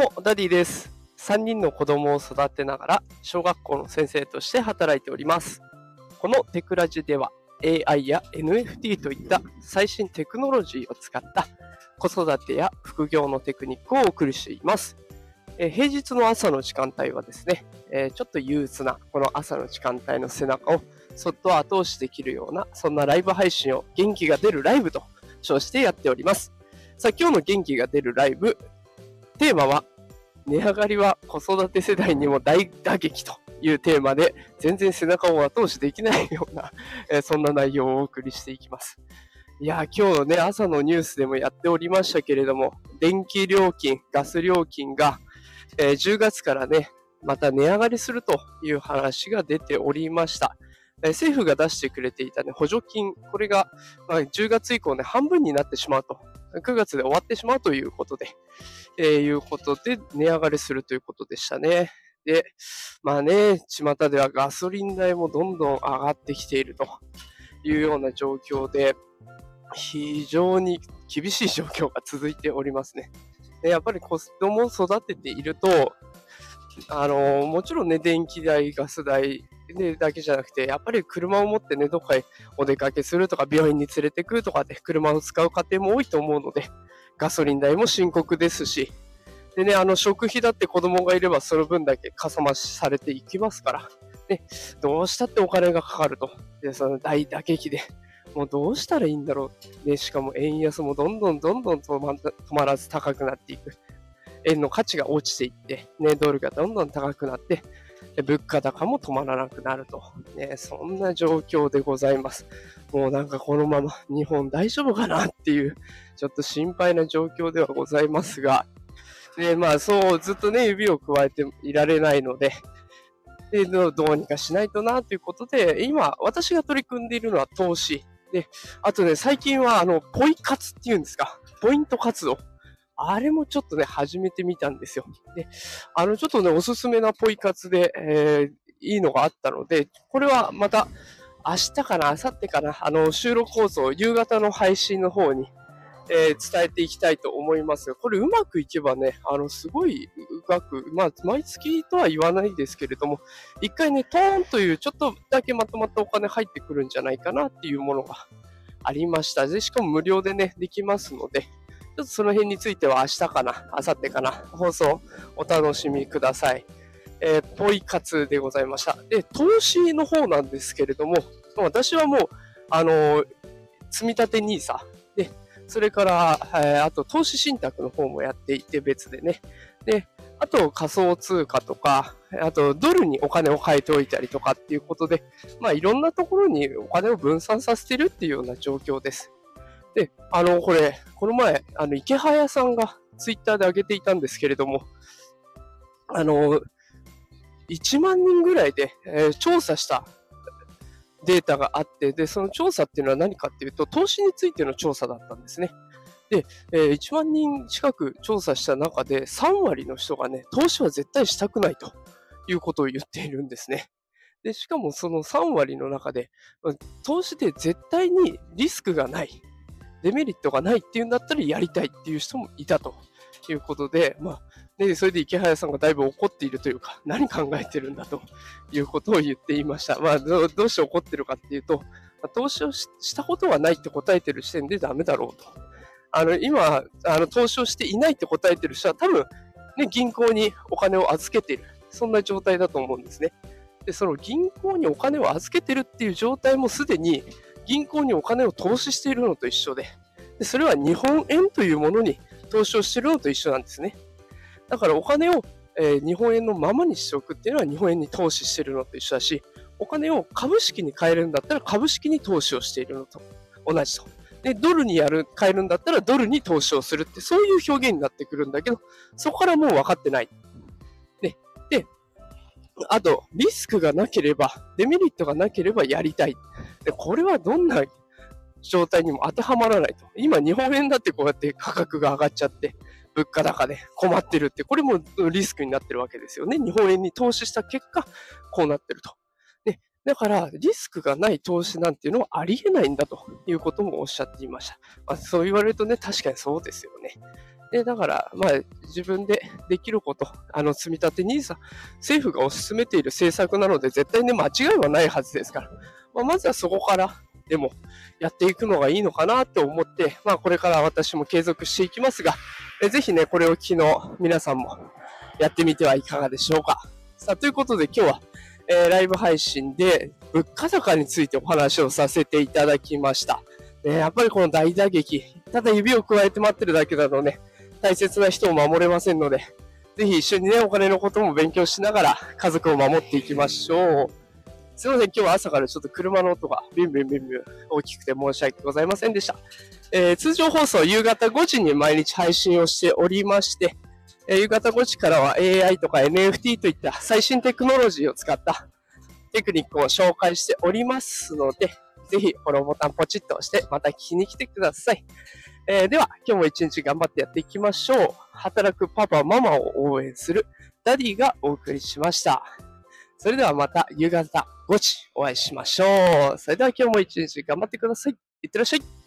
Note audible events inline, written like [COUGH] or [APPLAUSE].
も、ダディです。3人の子供を育てながら、小学校の先生として働いております。このテクラジでは、AI や NFT といった最新テクノロジーを使った子育てや副業のテクニックをお送りしています。え平日の朝の時間帯はですね、えちょっと憂鬱なこの朝の時間帯の背中をそっと後押しできるような、そんなライブ配信を元気が出るライブと称してやっております。さあ、今日の元気が出るライブ、テーマは、値上がりは子育て世代にも大打撃というテーマで、全然背中を後押しできないような、[LAUGHS] えそんな内容をお送りしていきます。いや、今日ね、朝のニュースでもやっておりましたけれども、電気料金、ガス料金が、え、10月からね、また値上がりするという話が出ておりました。政府が出してくれていた、ね、補助金、これが、ま10月以降ね、半分になってしまうと9月で終わってしまうということで、えー、いうことで値上がりするということでしたね。で、まあね、巷ではガソリン代もどんどん上がってきているというような状況で、非常に厳しい状況が続いておりますね。でやっぱり子供を育てていると、あのもちろんね、電気代、ガス代、でだけじゃなくて、やっぱり車を持ってね、どっかへお出かけするとか、病院に連れてくるとかで、車を使う家庭も多いと思うので、ガソリン代も深刻ですし、でね、あの食費だって子供がいればその分だけかさ増しされていきますから、ね、どうしたってお金がかかると。で、その大打撃で、もうどうしたらいいんだろう。ね、しかも円安もどんどんどんどん止ま止まらず高くなっていく。円の価値が落ちていって、ね、ドルがどんどん高くなって、物価高も止まらなくなると。ね、そんな状況でございます。もうなんかこのまま日本大丈夫かなっていう、ちょっと心配な状況ではございますが、で、まあそうずっとね、指を加えていられないので、でどうにかしないとなということで、今、私が取り組んでいるのは投資。で、あとね、最近は、あの、ポイ活っていうんですか、ポイント活動。あれもちょっとね、始めてみたんですよ。で、あの、ちょっとね、おすすめなポイ活で、えー、いいのがあったので、これはまた、明日かな、明後日かな、あの、収録放送、夕方の配信の方に、えー、伝えていきたいと思いますが、これうまくいけばね、あの、すごい額、まあ、毎月とは言わないですけれども、一回ね、トーンというちょっとだけまとまったお金入ってくるんじゃないかなっていうものがありました。で、しかも無料でね、できますので、ちょっとその辺については明日かな、明後日かな、放送お楽しみください。えー、ポイ活でございました。で、投資の方なんですけれども、私はもう、あのー、積立 NISA で、それから、えー、あと投資信託の方もやっていて別でね。で、あと仮想通貨とか、あとドルにお金を変えておいたりとかっていうことで、まあいろんなところにお金を分散させてるっていうような状況です。で、あの、これ、この前、あの、池早さんがツイッターで上げていたんですけれども、あの、1万人ぐらいで、えー、調査したデータがあって、で、その調査っていうのは何かっていうと、投資についての調査だったんですね。で、えー、1万人近く調査した中で、3割の人がね、投資は絶対したくないということを言っているんですね。で、しかもその3割の中で、投資で絶対にリスクがない。デメリットがないっていうんだったらやりたいっていう人もいたということで、まあ、ね、それで池早さんがだいぶ怒っているというか、何考えてるんだと [LAUGHS] いうことを言っていました。まあ、どうして怒ってるかっていうと、投資をしたことはないって答えてる時点でダメだろうと。あの、今、あの、投資をしていないって答えてる人は多分、ね、銀行にお金を預けている。そんな状態だと思うんですね。で、その銀行にお金を預けてるっていう状態もすでに、銀行にお金を投資しているのと一緒で、でそれは日本円というものに投資をしているのと一緒なんですね。だからお金を、えー、日本円のままにしておくっていうのは日本円に投資しているのと一緒だし、お金を株式に変えるんだったら株式に投資をしているのと同じと。で、ドルにやる、変えるんだったらドルに投資をするって、そういう表現になってくるんだけど、そこからもう分かってない。ね。で、あと、リスクがなければ、デメリットがなければやりたい。で、これはどんな状態にも当てはまらないと。今、日本円だってこうやって価格が上がっちゃって、物価高で困ってるって、これもリスクになってるわけですよね。日本円に投資した結果、こうなってると。でだから、リスクがない投資なんていうのはありえないんだということもおっしゃっていました。まあ、そう言われるとね、確かにそうですよね。で、だから、まあ、自分でできること、あの、積み立て NISA、政府が推し進めている政策なので、絶対ね、間違いはないはずですから、まあ、まずはそこからでもやっていくのがいいのかなと思って、まあ、これから私も継続していきますが、えぜひね、これを昨日皆さんもやってみてはいかがでしょうか。さあ、ということで今日は、えー、ライブ配信で物価高についてお話をさせていただきました。えやっぱりこの大打撃、ただ指を加えて待ってるだけだとね、大切な人を守れませんので、ぜひ一緒にね、お金のことも勉強しながら家族を守っていきましょう。すいません、今日は朝からちょっと車の音がビンビンビンビン大きくて申し訳ございませんでした。えー、通常放送夕方5時に毎日配信をしておりまして、えー、夕方5時からは AI とか NFT といった最新テクノロジーを使ったテクニックを紹介しておりますので、ぜひフォローボタンポチッと押してまた聞きに来てください。えー、では、今日も一日頑張ってやっていきましょう。働くパパ、ママを応援するダディがお送りしました。それではまた夕方5時お会いしましょう。それでは今日も一日頑張ってください。いってらっしゃい。